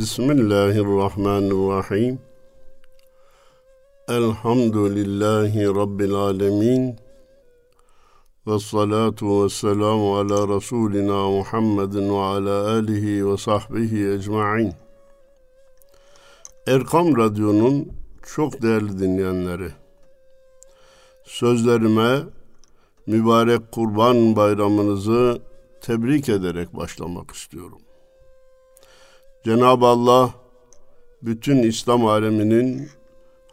Bismillahirrahmanirrahim. Elhamdülillahi Rabbil alemin. Ve salatu ve selamu ala Resulina Muhammedin ve ala alihi ve sahbihi ecma'in. Erkam Radyo'nun çok değerli dinleyenleri, sözlerime mübarek kurban bayramınızı tebrik ederek başlamak istiyorum. Cenab-ı Allah bütün İslam aleminin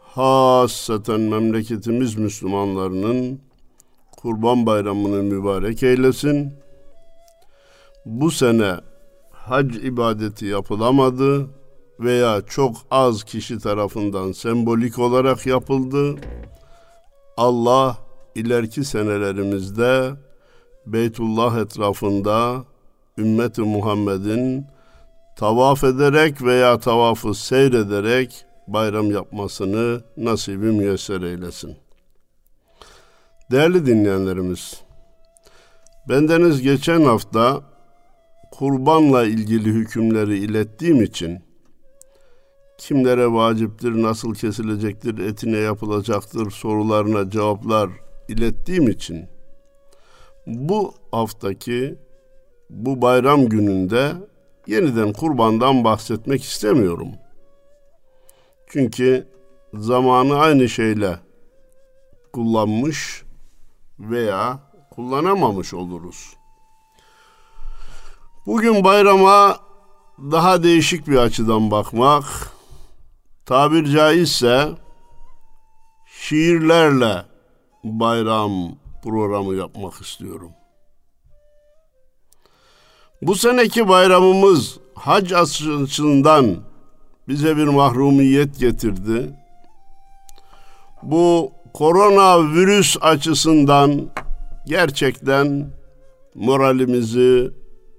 hasaten memleketimiz Müslümanlarının Kurban Bayramını mübarek eylesin. Bu sene hac ibadeti yapılamadı veya çok az kişi tarafından sembolik olarak yapıldı. Allah ileriki senelerimizde Beytullah etrafında ümmeti Muhammed'in tavaf ederek veya tavafı seyrederek bayram yapmasını nasibi müyesser eylesin. Değerli dinleyenlerimiz, bendeniz geçen hafta kurbanla ilgili hükümleri ilettiğim için kimlere vaciptir, nasıl kesilecektir, etine yapılacaktır sorularına cevaplar ilettiğim için bu haftaki bu bayram gününde yeniden kurbandan bahsetmek istemiyorum. Çünkü zamanı aynı şeyle kullanmış veya kullanamamış oluruz. Bugün bayrama daha değişik bir açıdan bakmak, tabir caizse şiirlerle bayram programı yapmak istiyorum. Bu seneki bayramımız hac açısından bize bir mahrumiyet getirdi. Bu korona virüs açısından gerçekten moralimizi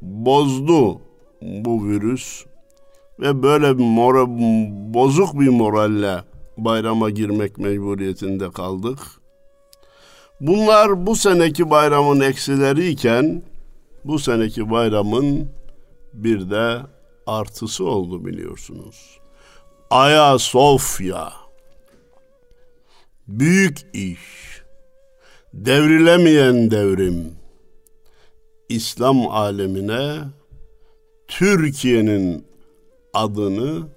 bozdu bu virüs ve böyle bir mora, bozuk bir moralle bayrama girmek mecburiyetinde kaldık. Bunlar bu seneki bayramın eksileriyken bu seneki bayramın bir de artısı oldu biliyorsunuz. Ayasofya. Büyük iş, devrilemeyen devrim, İslam alemine Türkiye'nin adını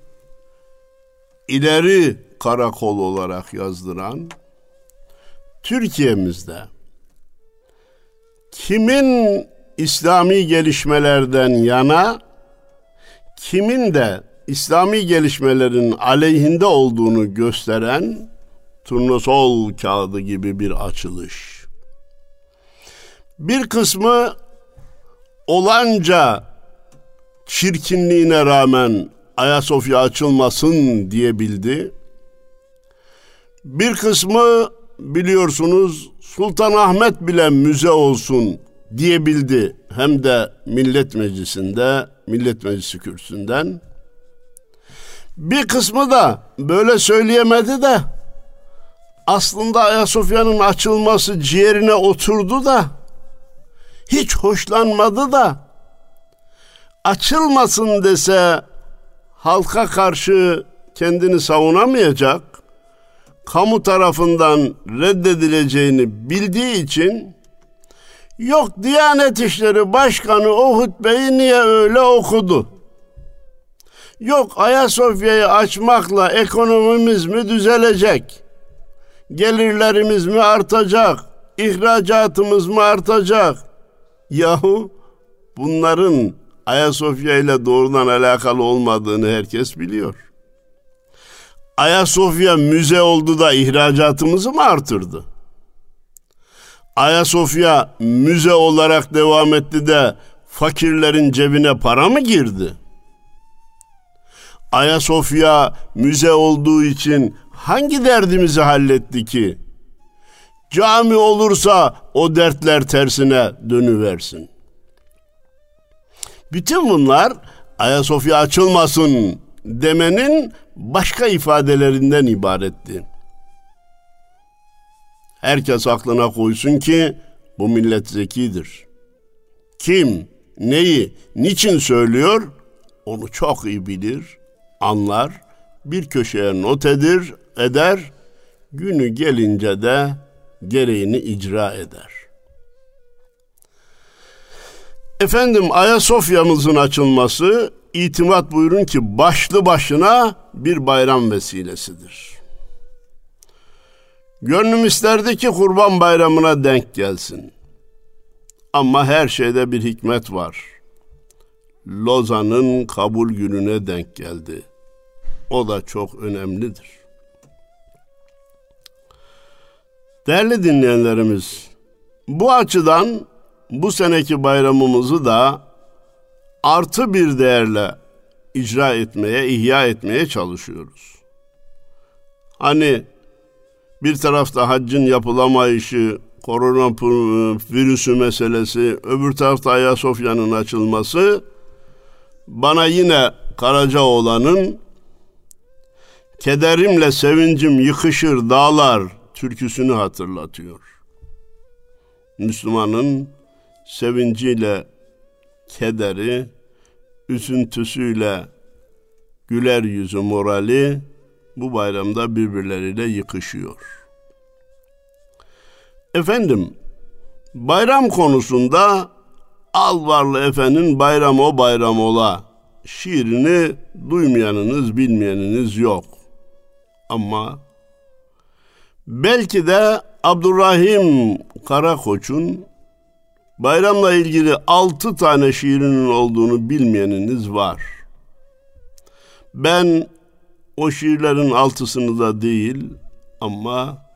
ileri karakol olarak yazdıran Türkiye'mizde kimin İslami gelişmelerden yana kimin de İslami gelişmelerin aleyhinde olduğunu gösteren turnusol kağıdı gibi bir açılış. Bir kısmı olanca çirkinliğine rağmen Ayasofya açılmasın diyebildi. Bir kısmı biliyorsunuz Sultan Ahmet bile müze olsun diyebildi. Hem de Millet Meclisi'nde, Millet Meclisi kürsüsünden. Bir kısmı da böyle söyleyemedi de aslında Ayasofya'nın açılması ciğerine oturdu da hiç hoşlanmadı da açılmasın dese halka karşı kendini savunamayacak, kamu tarafından reddedileceğini bildiği için yok Diyanet İşleri Başkanı o hutbeyi niye öyle okudu? Yok Ayasofya'yı açmakla ekonomimiz mi düzelecek? Gelirlerimiz mi artacak? İhracatımız mı artacak? Yahu bunların Ayasofya ile doğrudan alakalı olmadığını herkes biliyor. Ayasofya müze oldu da ihracatımızı mı artırdı? Ayasofya müze olarak devam etti de fakirlerin cebine para mı girdi? Ayasofya müze olduğu için hangi derdimizi halletti ki? Cami olursa o dertler tersine dönüversin. Bütün bunlar Ayasofya açılmasın demenin başka ifadelerinden ibaretti. Herkes aklına koysun ki bu millet zekidir. Kim, neyi, niçin söylüyor onu çok iyi bilir, anlar, bir köşeye not edir, eder, günü gelince de gereğini icra eder. Efendim Ayasofya'mızın açılması itimat buyurun ki başlı başına bir bayram vesilesidir. Gönlüm isterdi ki kurban bayramına denk gelsin. Ama her şeyde bir hikmet var. Lozan'ın kabul gününe denk geldi. O da çok önemlidir. Değerli dinleyenlerimiz, bu açıdan bu seneki bayramımızı da artı bir değerle icra etmeye, ihya etmeye çalışıyoruz. Hani bir tarafta haccın yapılamayışı, korona virüsü meselesi, öbür tarafta Ayasofya'nın açılması bana yine Karacaoğlan'ın Kederimle sevincim yıkışır dağlar türküsünü hatırlatıyor. Müslümanın sevinciyle kederi, üzüntüsüyle güler yüzü morali bu bayramda birbirleriyle yıkışıyor. Efendim, bayram konusunda al varlı efenin bayram o bayram ola şiirini duymayanınız bilmeyeniniz yok. Ama belki de Abdurrahim Karakoç'un bayramla ilgili altı tane şiirinin olduğunu bilmeyeniniz var. Ben o şiirlerin altısını da değil ama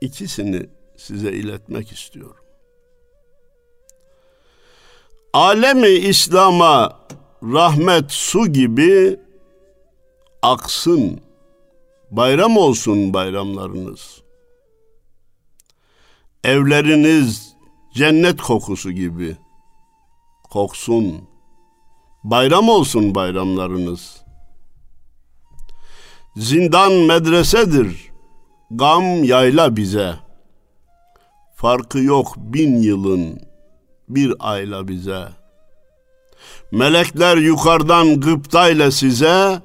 ikisini size iletmek istiyorum. Alemi İslam'a rahmet su gibi aksın. Bayram olsun bayramlarınız. Evleriniz cennet kokusu gibi koksun. Bayram olsun bayramlarınız. Zindan medresedir. Gam yayla bize. Farkı yok bin yılın bir ayla bize. Melekler yukarıdan gıptayla size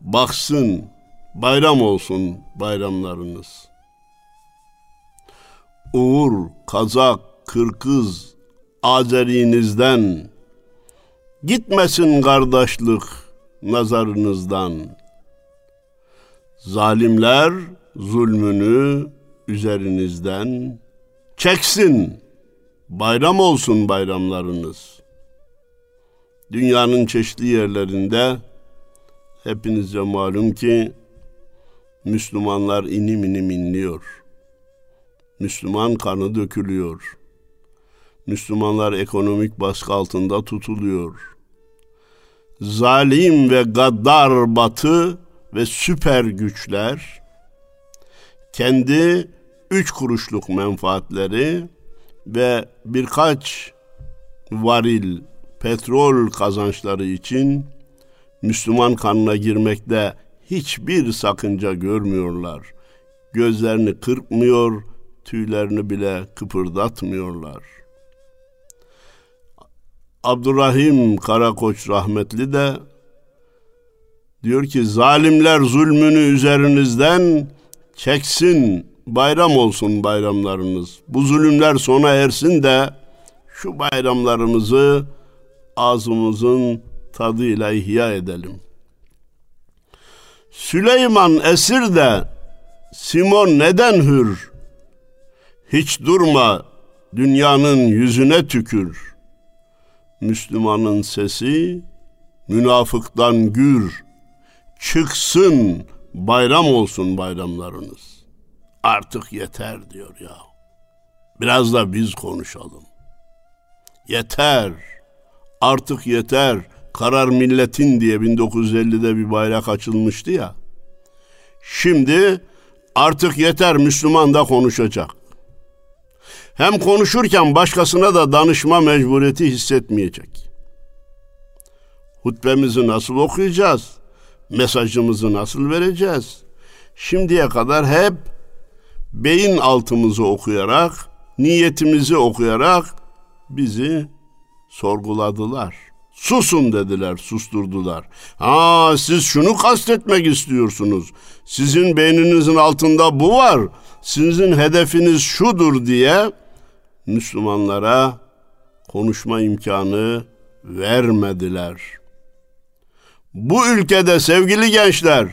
baksın, bayram olsun bayramlarınız. Uğur, Kazak, Kırkız, Azerinizden gitmesin kardeşlik nazarınızdan. Zalimler zulmünü üzerinizden çeksin. Bayram olsun bayramlarınız. Dünyanın çeşitli yerlerinde hepinizce malum ki Müslümanlar inim inim inliyor. Müslüman kanı dökülüyor. Müslümanlar ekonomik baskı altında tutuluyor. Zalim ve gaddar batı ve süper güçler kendi üç kuruşluk menfaatleri ve birkaç varil petrol kazançları için Müslüman kanına girmekte hiçbir sakınca görmüyorlar. Gözlerini kırpmıyor, tüylerini bile kıpırdatmıyorlar. Abdurrahim Karakoç rahmetli de diyor ki zalimler zulmünü üzerinizden çeksin bayram olsun bayramlarınız. Bu zulümler sona ersin de şu bayramlarımızı ağzımızın tadıyla ihya edelim. Süleyman esir de Simon neden hür? Hiç durma dünyanın yüzüne tükür. Müslümanın sesi münafıktan gür. Çıksın bayram olsun bayramlarınız artık yeter diyor ya. Biraz da biz konuşalım. Yeter. Artık yeter. Karar milletin diye 1950'de bir bayrak açılmıştı ya. Şimdi artık yeter Müslüman da konuşacak. Hem konuşurken başkasına da danışma mecburiyeti hissetmeyecek. Hutbemizi nasıl okuyacağız? Mesajımızı nasıl vereceğiz? Şimdiye kadar hep beyin altımızı okuyarak, niyetimizi okuyarak bizi sorguladılar, Susun dediler, susturdular. Ha siz şunu kastetmek istiyorsunuz. Sizin beyninizin altında bu var. Sizin hedefiniz şudur diye Müslümanlara konuşma imkanı vermediler. Bu ülkede sevgili gençler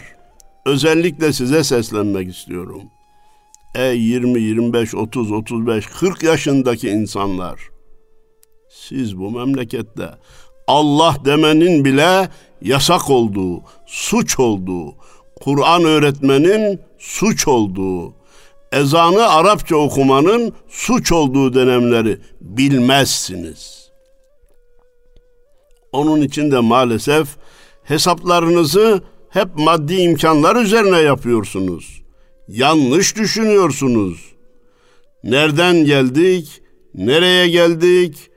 özellikle size seslenmek istiyorum. Ey 20, 25, 30, 35, 40 yaşındaki insanlar. Siz bu memlekette Allah demenin bile yasak olduğu, suç olduğu, Kur'an öğretmenin suç olduğu, ezanı Arapça okumanın suç olduğu dönemleri bilmezsiniz. Onun için de maalesef hesaplarınızı hep maddi imkanlar üzerine yapıyorsunuz. Yanlış düşünüyorsunuz. Nereden geldik? Nereye geldik?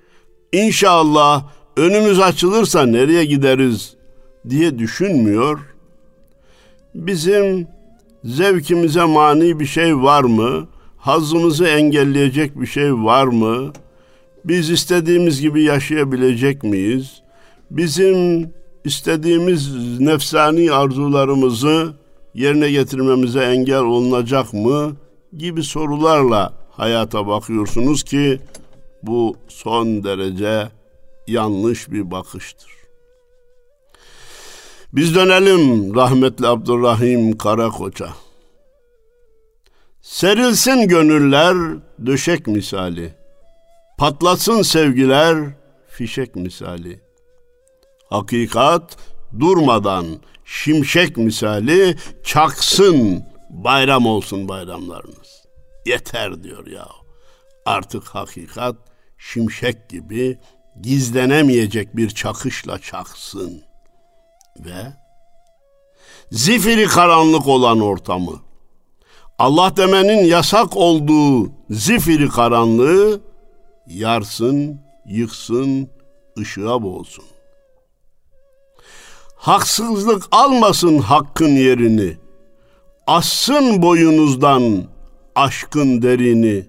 İnşallah önümüz açılırsa nereye gideriz diye düşünmüyor. Bizim zevkimize mani bir şey var mı? Hazımızı engelleyecek bir şey var mı? Biz istediğimiz gibi yaşayabilecek miyiz? Bizim istediğimiz nefsani arzularımızı yerine getirmemize engel olunacak mı? gibi sorularla hayata bakıyorsunuz ki bu son derece yanlış bir bakıştır. Biz dönelim rahmetli Abdurrahim Karakoç'a. Serilsin gönüller döşek misali. Patlasın sevgiler fişek misali. Hakikat durmadan şimşek misali çaksın bayram olsun bayramlarınız. Yeter diyor ya. Artık hakikat şimşek gibi gizlenemeyecek bir çakışla çaksın ve zifiri karanlık olan ortamı Allah demenin yasak olduğu zifiri karanlığı yarsın, yıksın, ışığa boğulsun. Haksızlık almasın hakkın yerini. Assın boyunuzdan aşkın derini.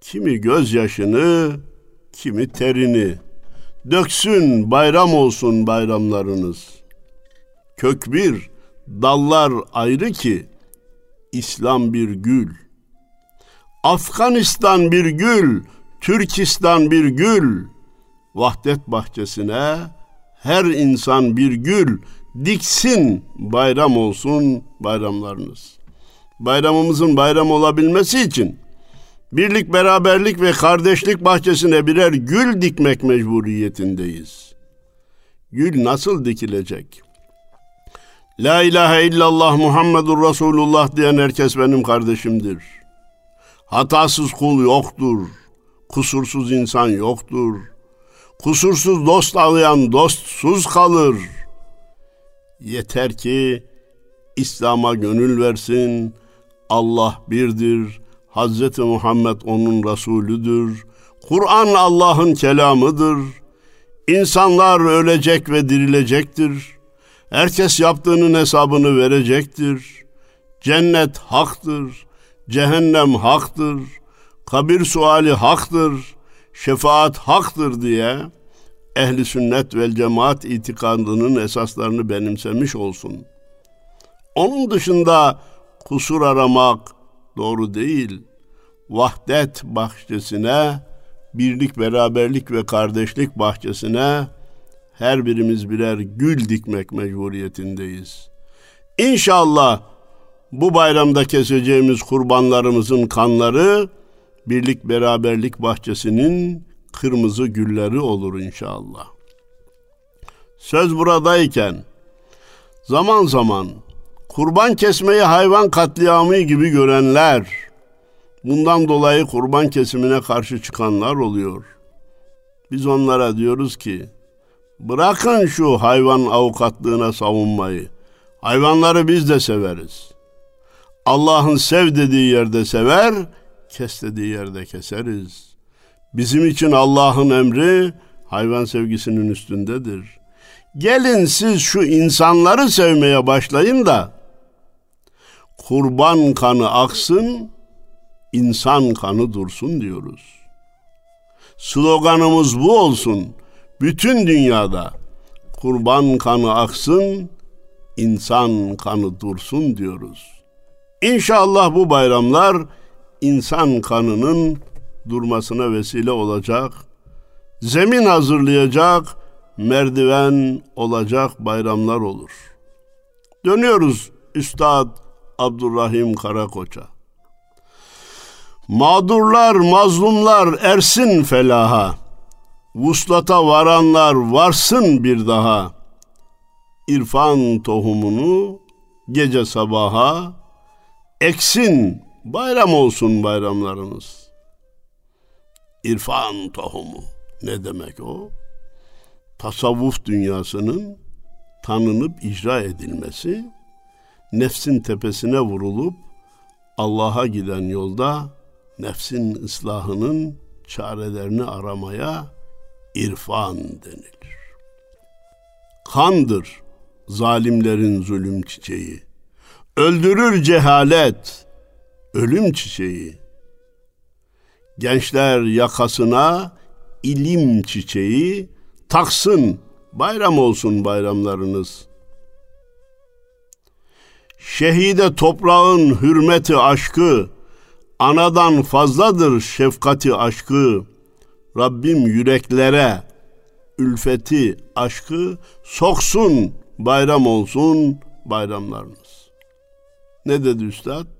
Kimi gözyaşını, kimi terini. Döksün bayram olsun bayramlarınız. Kök bir, dallar ayrı ki İslam bir gül. Afganistan bir gül, Türkistan bir gül. Vahdet bahçesine her insan bir gül diksin bayram olsun bayramlarınız. Bayramımızın bayram olabilmesi için birlik, beraberlik ve kardeşlik bahçesine birer gül dikmek mecburiyetindeyiz. Gül nasıl dikilecek? La ilahe illallah Muhammedur Resulullah diyen herkes benim kardeşimdir. Hatasız kul yoktur. Kusursuz insan yoktur. Kusursuz dost arayan dostsuz kalır. Yeter ki İslam'a gönül versin. Allah birdir. Hazreti Muhammed onun Resulüdür. Kur'an Allah'ın kelamıdır. İnsanlar ölecek ve dirilecektir. Herkes yaptığının hesabını verecektir. Cennet haktır, cehennem haktır, kabir suali haktır, şefaat haktır diye ehli sünnet vel cemaat itikadının esaslarını benimsemiş olsun. Onun dışında kusur aramak doğru değil. Vahdet bahçesine, birlik, beraberlik ve kardeşlik bahçesine her birimiz birer gül dikmek mecburiyetindeyiz. İnşallah bu bayramda keseceğimiz kurbanlarımızın kanları birlik beraberlik bahçesinin kırmızı gülleri olur inşallah. Söz buradayken zaman zaman kurban kesmeyi hayvan katliamı gibi görenler, bundan dolayı kurban kesimine karşı çıkanlar oluyor. Biz onlara diyoruz ki, Bırakın şu hayvan avukatlığına savunmayı. Hayvanları biz de severiz. Allah'ın sev dediği yerde sever, kes dediği yerde keseriz. Bizim için Allah'ın emri hayvan sevgisinin üstündedir. Gelin siz şu insanları sevmeye başlayın da kurban kanı aksın, insan kanı dursun diyoruz. Sloganımız bu olsun bütün dünyada kurban kanı aksın, insan kanı dursun diyoruz. İnşallah bu bayramlar insan kanının durmasına vesile olacak, zemin hazırlayacak, merdiven olacak bayramlar olur. Dönüyoruz Üstad Abdurrahim Karakoç'a. Mağdurlar, mazlumlar ersin felaha. Vuslata varanlar varsın bir daha. İrfan tohumunu gece sabaha eksin, bayram olsun bayramlarınız. İrfan tohumu ne demek o? Tasavvuf dünyasının tanınıp icra edilmesi, nefsin tepesine vurulup Allah'a giden yolda nefsin ıslahının çarelerini aramaya irfan denilir. Kandır zalimlerin zulüm çiçeği. Öldürür cehalet, ölüm çiçeği. Gençler yakasına ilim çiçeği taksın, bayram olsun bayramlarınız. Şehide toprağın hürmeti aşkı, anadan fazladır şefkati aşkı. Rabbim yüreklere ülfeti aşkı soksun, bayram olsun bayramlarınız. Ne dedi üstad?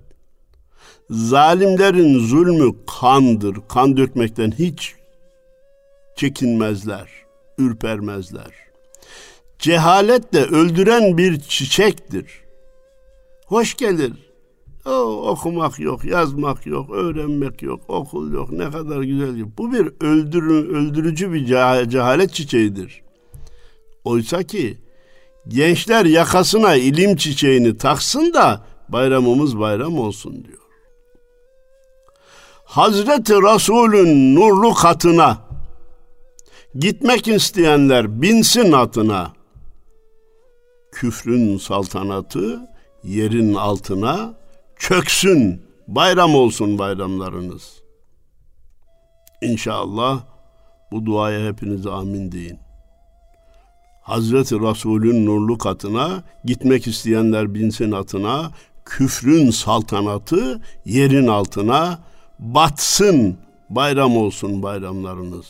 Zalimlerin zulmü kandır. Kan dökmekten hiç çekinmezler, ürpermezler. Cehalet de öldüren bir çiçektir. Hoş gelir. O, okumak yok, yazmak yok, öğrenmek yok, okul yok. Ne kadar güzel. Bu bir öldürü, öldürücü bir cehalet çiçeğidir. Oysa ki gençler yakasına ilim çiçeğini taksın da bayramımız bayram olsun diyor. Hazreti Resul'ün nurlu katına gitmek isteyenler binsin atına. Küfrün saltanatı yerin altına çöksün, bayram olsun bayramlarınız. İnşallah bu duaya hepiniz amin deyin. Hazreti Resul'ün nurlu katına gitmek isteyenler binsin atına, küfrün saltanatı yerin altına batsın bayram olsun bayramlarınız.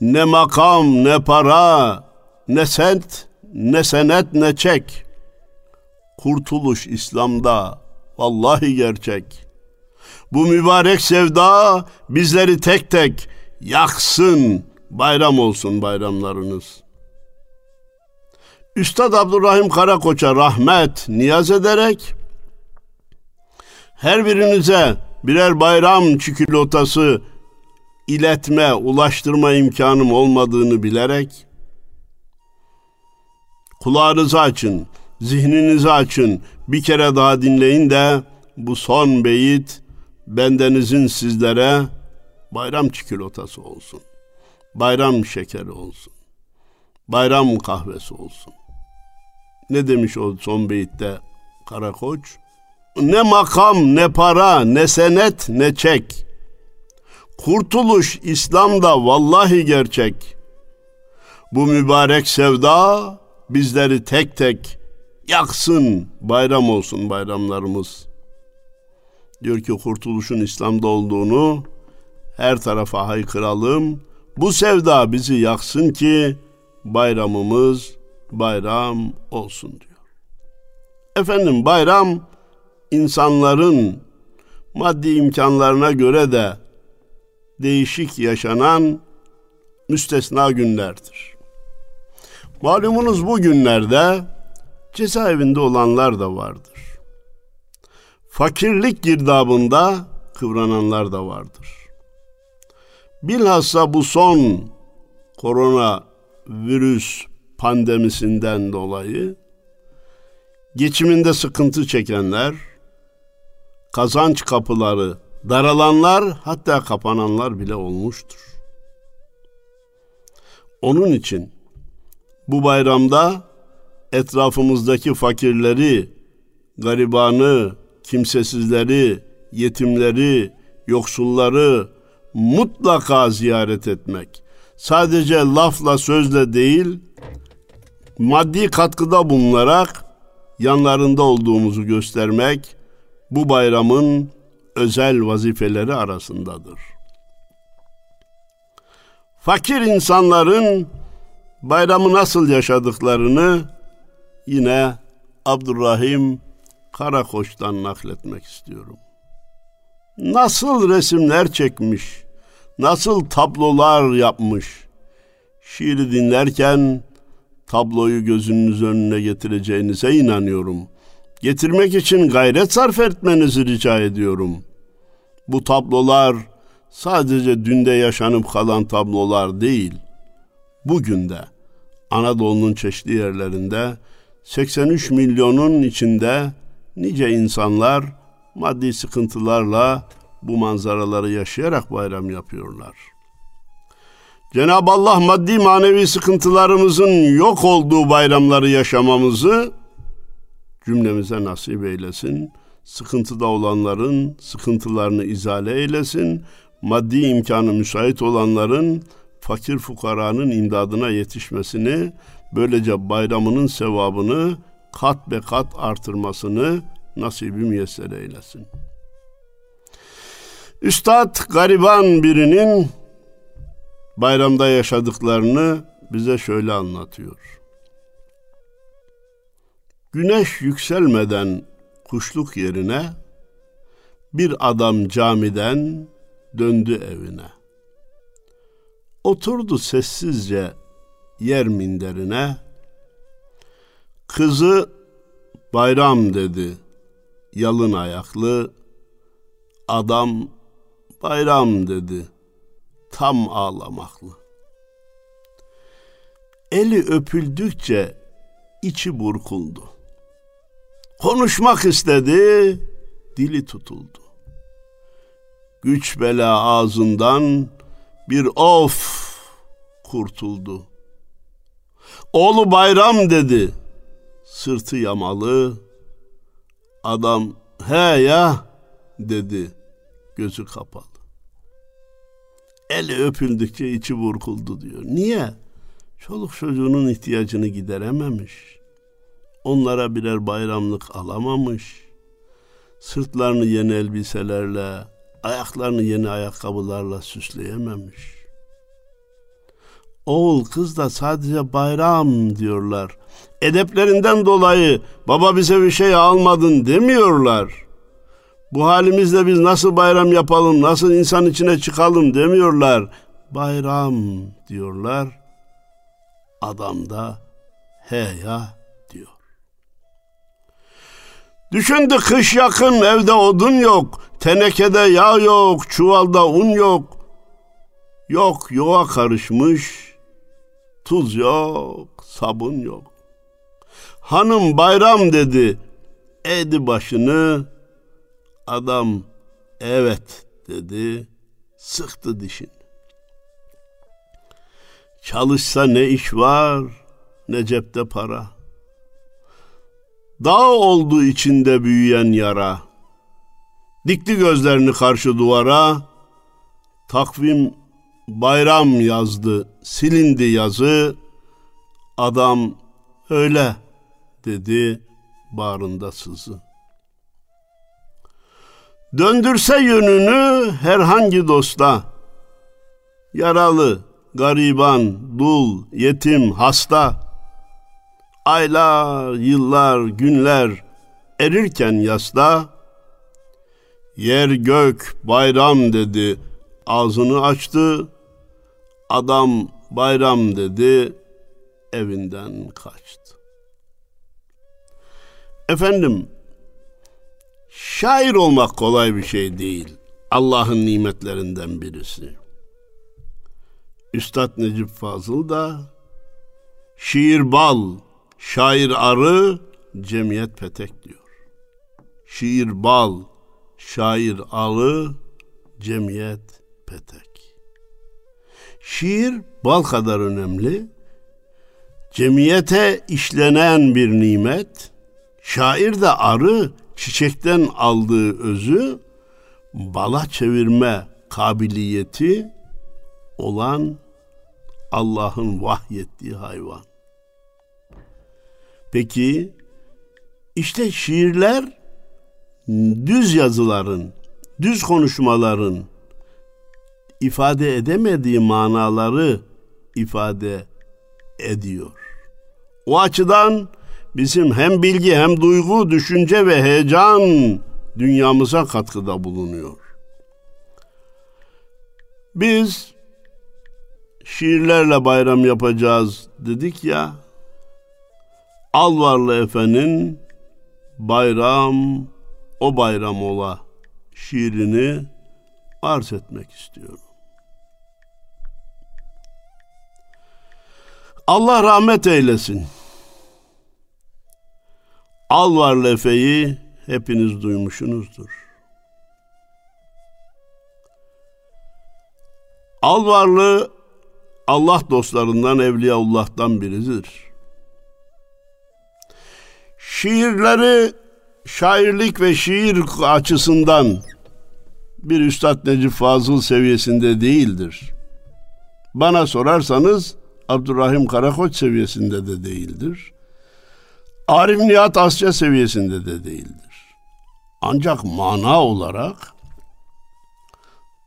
Ne makam ne para ne sent ne senet ne çek. Kurtuluş İslam'da vallahi gerçek. Bu mübarek sevda bizleri tek tek yaksın bayram olsun bayramlarınız.'' Üstad Abdurrahim Karakoç'a rahmet niyaz ederek her birinize birer bayram çikolatası iletme, ulaştırma imkanım olmadığını bilerek kulağınızı açın, zihninizi açın, bir kere daha dinleyin de bu son beyit bendenizin sizlere bayram çikolatası olsun. Bayram şekeri olsun. Bayram kahvesi olsun. Ne demiş o son beyitte Karakoç? Ne makam, ne para, ne senet, ne çek. Kurtuluş İslam'da vallahi gerçek. Bu mübarek sevda bizleri tek tek yaksın, bayram olsun bayramlarımız. Diyor ki kurtuluşun İslam'da olduğunu her tarafa haykıralım. Bu sevda bizi yaksın ki bayramımız bayram olsun diyor. Efendim bayram insanların maddi imkanlarına göre de değişik yaşanan müstesna günlerdir. Malumunuz bu günlerde cezaevinde olanlar da vardır. Fakirlik girdabında kıvrananlar da vardır. Bilhassa bu son korona virüs pandemisinden dolayı geçiminde sıkıntı çekenler, kazanç kapıları daralanlar hatta kapananlar bile olmuştur. Onun için bu bayramda etrafımızdaki fakirleri, garibanı, kimsesizleri, yetimleri, yoksulları mutlaka ziyaret etmek, sadece lafla sözle değil, maddi katkıda bulunarak yanlarında olduğumuzu göstermek bu bayramın özel vazifeleri arasındadır. Fakir insanların bayramı nasıl yaşadıklarını yine Abdurrahim Karakoç'tan nakletmek istiyorum. Nasıl resimler çekmiş, nasıl tablolar yapmış. Şiiri dinlerken tabloyu gözünüz önüne getireceğinize inanıyorum. Getirmek için gayret sarf etmenizi rica ediyorum. Bu tablolar sadece dünde yaşanıp kalan tablolar değil. Bugün de Anadolu'nun çeşitli yerlerinde 83 milyonun içinde nice insanlar maddi sıkıntılarla bu manzaraları yaşayarak bayram yapıyorlar. Cenab-ı Allah maddi manevi sıkıntılarımızın yok olduğu bayramları yaşamamızı cümlemize nasip eylesin. Sıkıntıda olanların sıkıntılarını izale eylesin. Maddi imkanı müsait olanların fakir fukaranın imdadına yetişmesini, böylece bayramının sevabını kat be kat artırmasını nasibi müyesser eylesin. Üstad gariban birinin bayramda yaşadıklarını bize şöyle anlatıyor. Güneş yükselmeden kuşluk yerine bir adam camiden döndü evine. Oturdu sessizce yer minderine. Kızı bayram dedi yalın ayaklı. Adam bayram dedi tam ağlamaklı. Eli öpüldükçe içi burkuldu. Konuşmak istedi, dili tutuldu. Güç bela ağzından bir of kurtuldu. Oğlu bayram dedi, sırtı yamalı. Adam he ya dedi, gözü kapalı. Eli öpüldükçe içi burkuldu diyor. Niye? Çoluk çocuğunun ihtiyacını giderememiş. Onlara birer bayramlık alamamış. Sırtlarını yeni elbiselerle, ayaklarını yeni ayakkabılarla süsleyememiş. Oğul kız da sadece bayram diyorlar. Edeplerinden dolayı baba bize bir şey almadın demiyorlar. Bu halimizle biz nasıl bayram yapalım, nasıl insan içine çıkalım demiyorlar. Bayram diyorlar. Adam da he ya. Düşündü kış yakın evde odun yok, tenekede yağ yok, çuvalda un yok. Yok yoğa karışmış, tuz yok, sabun yok. Hanım bayram dedi, eğdi başını, Adam evet dedi, sıktı dişini. Çalışsa ne iş var, ne cepte para. Dağ oldu içinde büyüyen yara. Dikti gözlerini karşı duvara. Takvim bayram yazdı, silindi yazı. Adam öyle dedi bağrında sızı. Döndürse yönünü herhangi dosta. Yaralı, gariban, dul, yetim, hasta. Aylar, yıllar, günler erirken yasta. Yer gök bayram dedi, ağzını açtı. Adam bayram dedi, evinden kaçtı. Efendim, Şair olmak kolay bir şey değil. Allah'ın nimetlerinden birisi. Üstad Necip Fazıl da şiir bal, şair arı, cemiyet petek diyor. Şiir bal, şair arı, cemiyet petek. Şiir bal kadar önemli. Cemiyete işlenen bir nimet, şair de arı, çiçekten aldığı özü bala çevirme kabiliyeti olan Allah'ın vahyettiği hayvan. Peki işte şiirler düz yazıların, düz konuşmaların ifade edemediği manaları ifade ediyor. O açıdan bizim hem bilgi hem duygu, düşünce ve heyecan dünyamıza katkıda bulunuyor. Biz şiirlerle bayram yapacağız dedik ya. Alvarlı Efe'nin bayram o bayram ola şiirini arz etmek istiyorum. Allah rahmet eylesin. Alvarlı Efe'yi hepiniz duymuşsunuzdur. Alvarlı Allah dostlarından Evliyaullah'tan biridir. Şiirleri şairlik ve şiir açısından bir Üstad Necip Fazıl seviyesinde değildir. Bana sorarsanız Abdurrahim Karakoç seviyesinde de değildir. Arif Nihat Asya seviyesinde de değildir. Ancak mana olarak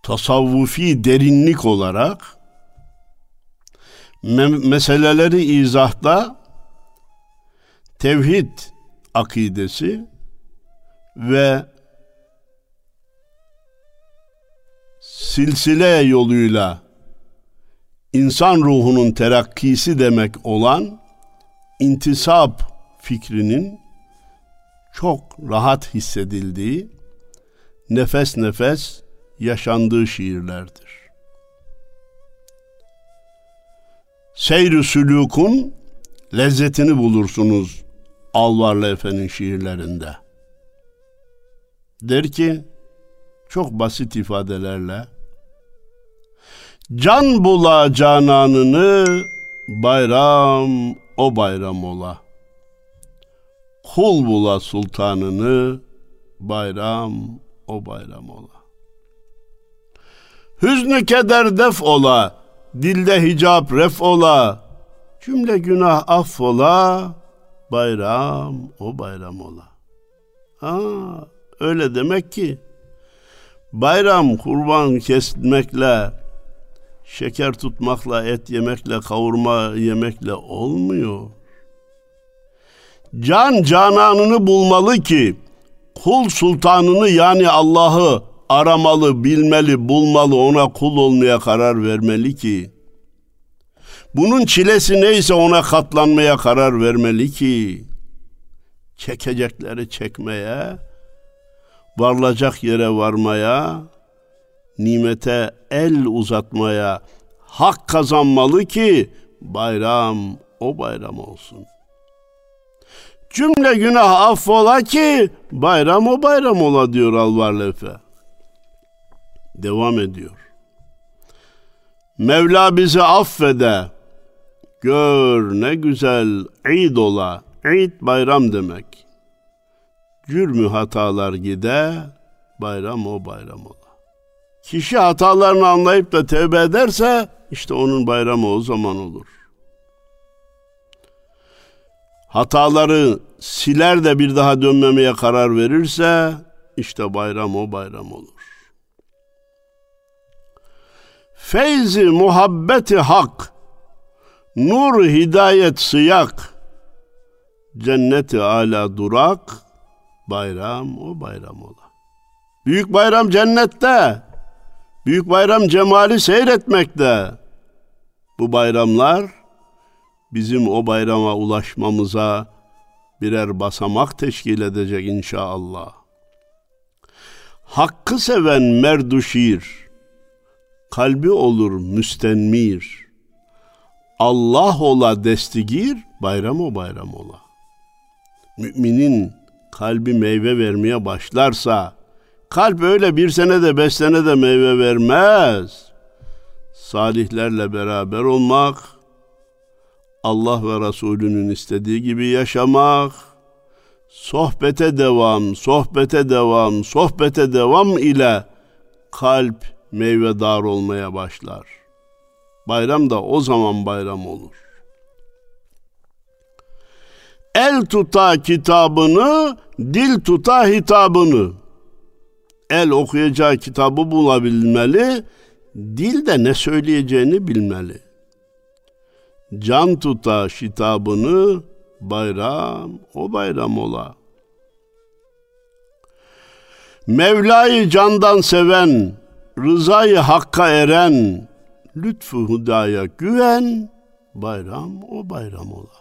tasavvufi derinlik olarak me- meseleleri izahta tevhid akidesi ve silsile yoluyla insan ruhunun terakkisi demek olan intisap fikrinin çok rahat hissedildiği, nefes nefes yaşandığı şiirlerdir. Seyr-i sülükün lezzetini bulursunuz Alvarlı Efe'nin şiirlerinde. Der ki, çok basit ifadelerle, Can bula cananını, bayram o bayram ola. Kul bula sultanını, bayram o bayram ola. Hüznü keder def ola, dilde hicap ref ola, cümle günah affola, bayram o bayram ola. Ha, öyle demek ki bayram kurban kesmekle, şeker tutmakla, et yemekle, kavurma yemekle olmuyor. Can cananını bulmalı ki kul sultanını yani Allah'ı aramalı, bilmeli, bulmalı, ona kul olmaya karar vermeli ki bunun çilesi neyse ona katlanmaya karar vermeli ki çekecekleri çekmeye, varılacak yere varmaya, nimete el uzatmaya hak kazanmalı ki bayram o bayram olsun. Cümle günah affola ki bayram o bayram ola diyor Alvar Efe. Devam ediyor. Mevla bizi affede. Gör ne güzel İd ola. İd bayram demek. Cürmü hatalar gide, bayram o bayram ola. Kişi hatalarını anlayıp da tevbe ederse işte onun bayramı o zaman olur. Hataları siler de bir daha dönmemeye karar verirse işte bayram o bayram olur. Feyzi muhabbeti hak, nur hidayet sıyak, cenneti ala durak, bayram o bayram ola. Büyük bayram cennette, büyük bayram cemali seyretmekte. Bu bayramlar bizim o bayrama ulaşmamıza birer basamak teşkil edecek inşallah. Hakkı seven merduşir, kalbi olur müstenmir. Allah ola destigir, bayram o bayram ola. Müminin kalbi meyve vermeye başlarsa, kalp öyle bir sene de beş sene de meyve vermez. Salihlerle beraber olmak, Allah ve Resulünün istediği gibi yaşamak, sohbete devam, sohbete devam, sohbete devam ile kalp meyvedar olmaya başlar. Bayram da o zaman bayram olur. El tuta kitabını, dil tuta hitabını. El okuyacağı kitabı bulabilmeli, dil de ne söyleyeceğini bilmeli. Can tuta hitabını, bayram o bayram ola. Mevla'yı candan seven, rızayı hakka eren, lütfu hudaya güven, bayram o bayram ola.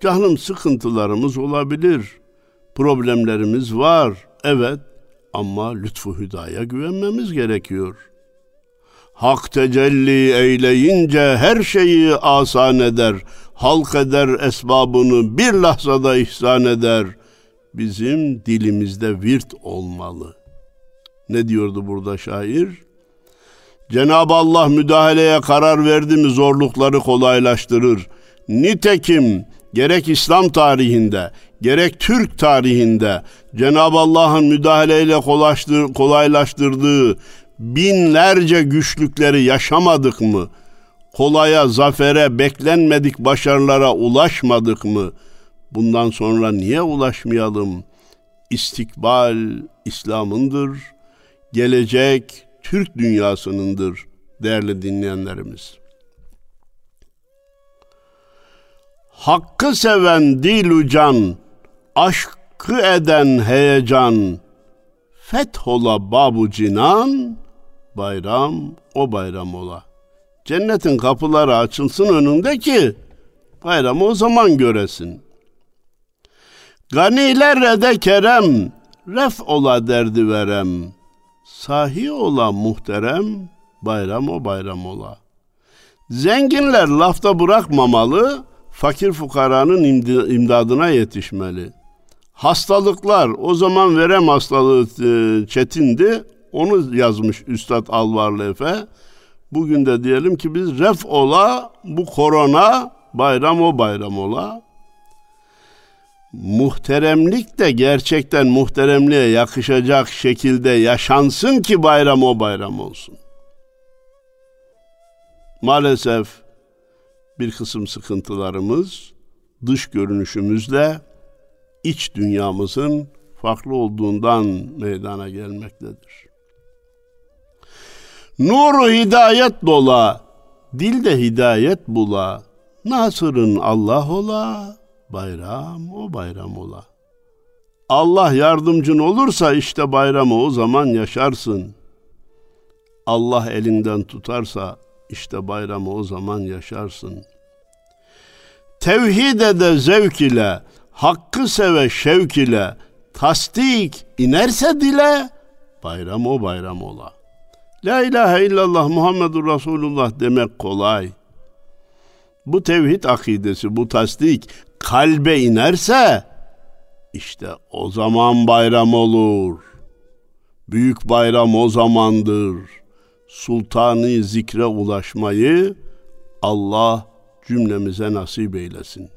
Canım sıkıntılarımız olabilir, problemlerimiz var, evet ama lütfu hüdaya güvenmemiz gerekiyor. Hak tecelli eyleyince her şeyi asan eder, halk eder esbabını bir lahzada ihsan eder. Bizim dilimizde virt olmalı. Ne diyordu burada şair? Cenab-ı Allah müdahaleye karar verdi mi zorlukları kolaylaştırır. Nitekim gerek İslam tarihinde, gerek Türk tarihinde Cenab-ı Allah'ın müdahaleyle kolaylaştırdığı binlerce güçlükleri yaşamadık mı? Kolaya, zafere, beklenmedik başarılara ulaşmadık mı? Bundan sonra niye ulaşmayalım? İstikbal İslam'ındır, gelecek Türk dünyasınındır değerli dinleyenlerimiz. Hakkı seven dil can, aşkı eden heyecan, fethola babu cinan, bayram o bayram ola. Cennetin kapıları açılsın önünde ki bayramı o zaman göresin. Ganiler rede kerem, ref ola derdi verem. Sahi ola muhterem, bayram o bayram ola. Zenginler lafta bırakmamalı, fakir fukaranın imdadına yetişmeli. Hastalıklar, o zaman verem hastalığı e, çetindi, onu yazmış Üstad Alvarlı Efe. Bugün de diyelim ki biz ref ola, bu korona bayram o bayram ola. Muhteremlik de gerçekten muhteremliğe yakışacak şekilde yaşansın ki bayram o bayram olsun. Maalesef bir kısım sıkıntılarımız dış görünüşümüzle iç dünyamızın farklı olduğundan meydana gelmektedir. Nuru hidayet dola, dilde hidayet bula, Nasır'ın Allah ola, bayram o bayram ola. Allah yardımcın olursa işte bayramı o zaman yaşarsın. Allah elinden tutarsa işte bayramı o zaman yaşarsın. Tevhide de zevk ile, hakkı seve şevk ile, tasdik inerse dile, bayram o bayram ola. La ilahe illallah Muhammedur Resulullah demek kolay. Bu tevhid akidesi, bu tasdik kalbe inerse işte o zaman bayram olur. Büyük bayram o zamandır. Sultanı zikre ulaşmayı Allah cümlemize nasip eylesin.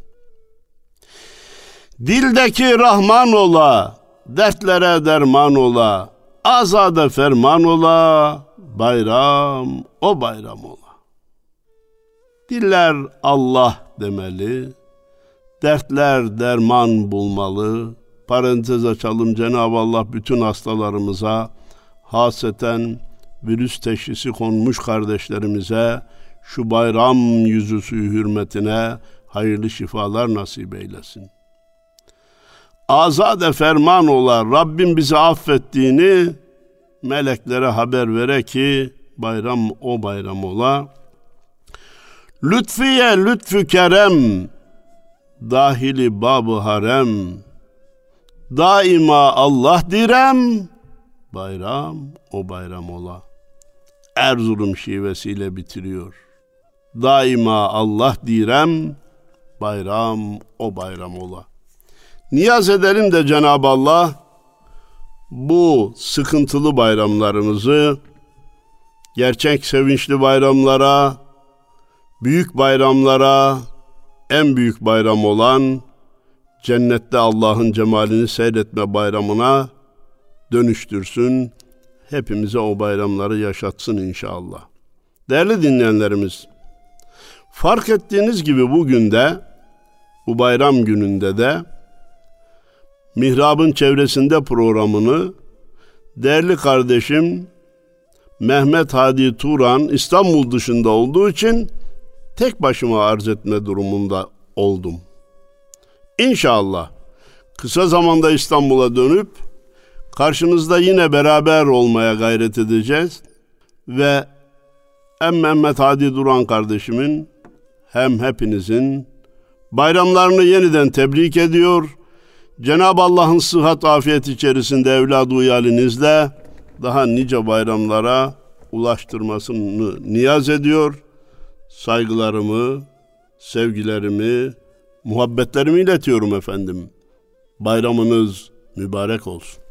Dildeki Rahman ola, dertlere derman ola, azade ferman ola, bayram o bayram ola. Diller Allah demeli, dertler derman bulmalı. Parantez açalım Cenab-ı Allah bütün hastalarımıza, haseten virüs teşhisi konmuş kardeşlerimize şu bayram yüzüsü hürmetine hayırlı şifalar nasip eylesin. Azade ferman ola Rabbim bizi affettiğini meleklere haber vere ki bayram o bayram ola. Lütfiye lütfü kerem dahili babı harem daima Allah direm bayram o bayram ola. Erzurum şivesiyle bitiriyor. Daima Allah direm bayram o bayram ola. Niyaz edelim de Cenab-ı Allah bu sıkıntılı bayramlarımızı gerçek sevinçli bayramlara, büyük bayramlara, en büyük bayram olan cennette Allah'ın cemalini seyretme bayramına dönüştürsün. Hepimize o bayramları yaşatsın inşallah. Değerli dinleyenlerimiz, Fark ettiğiniz gibi bugün de bu bayram gününde de Mihrab'ın çevresinde programını değerli kardeşim Mehmet Hadi Turan İstanbul dışında olduğu için tek başıma arz etme durumunda oldum. İnşallah kısa zamanda İstanbul'a dönüp karşınızda yine beraber olmaya gayret edeceğiz ve hem Mehmet Hadi Duran kardeşimin hem hepinizin bayramlarını yeniden tebrik ediyor. Cenab-ı Allah'ın sıhhat afiyet içerisinde evladı uyalinizle daha nice bayramlara ulaştırmasını niyaz ediyor. Saygılarımı, sevgilerimi, muhabbetlerimi iletiyorum efendim. Bayramınız mübarek olsun.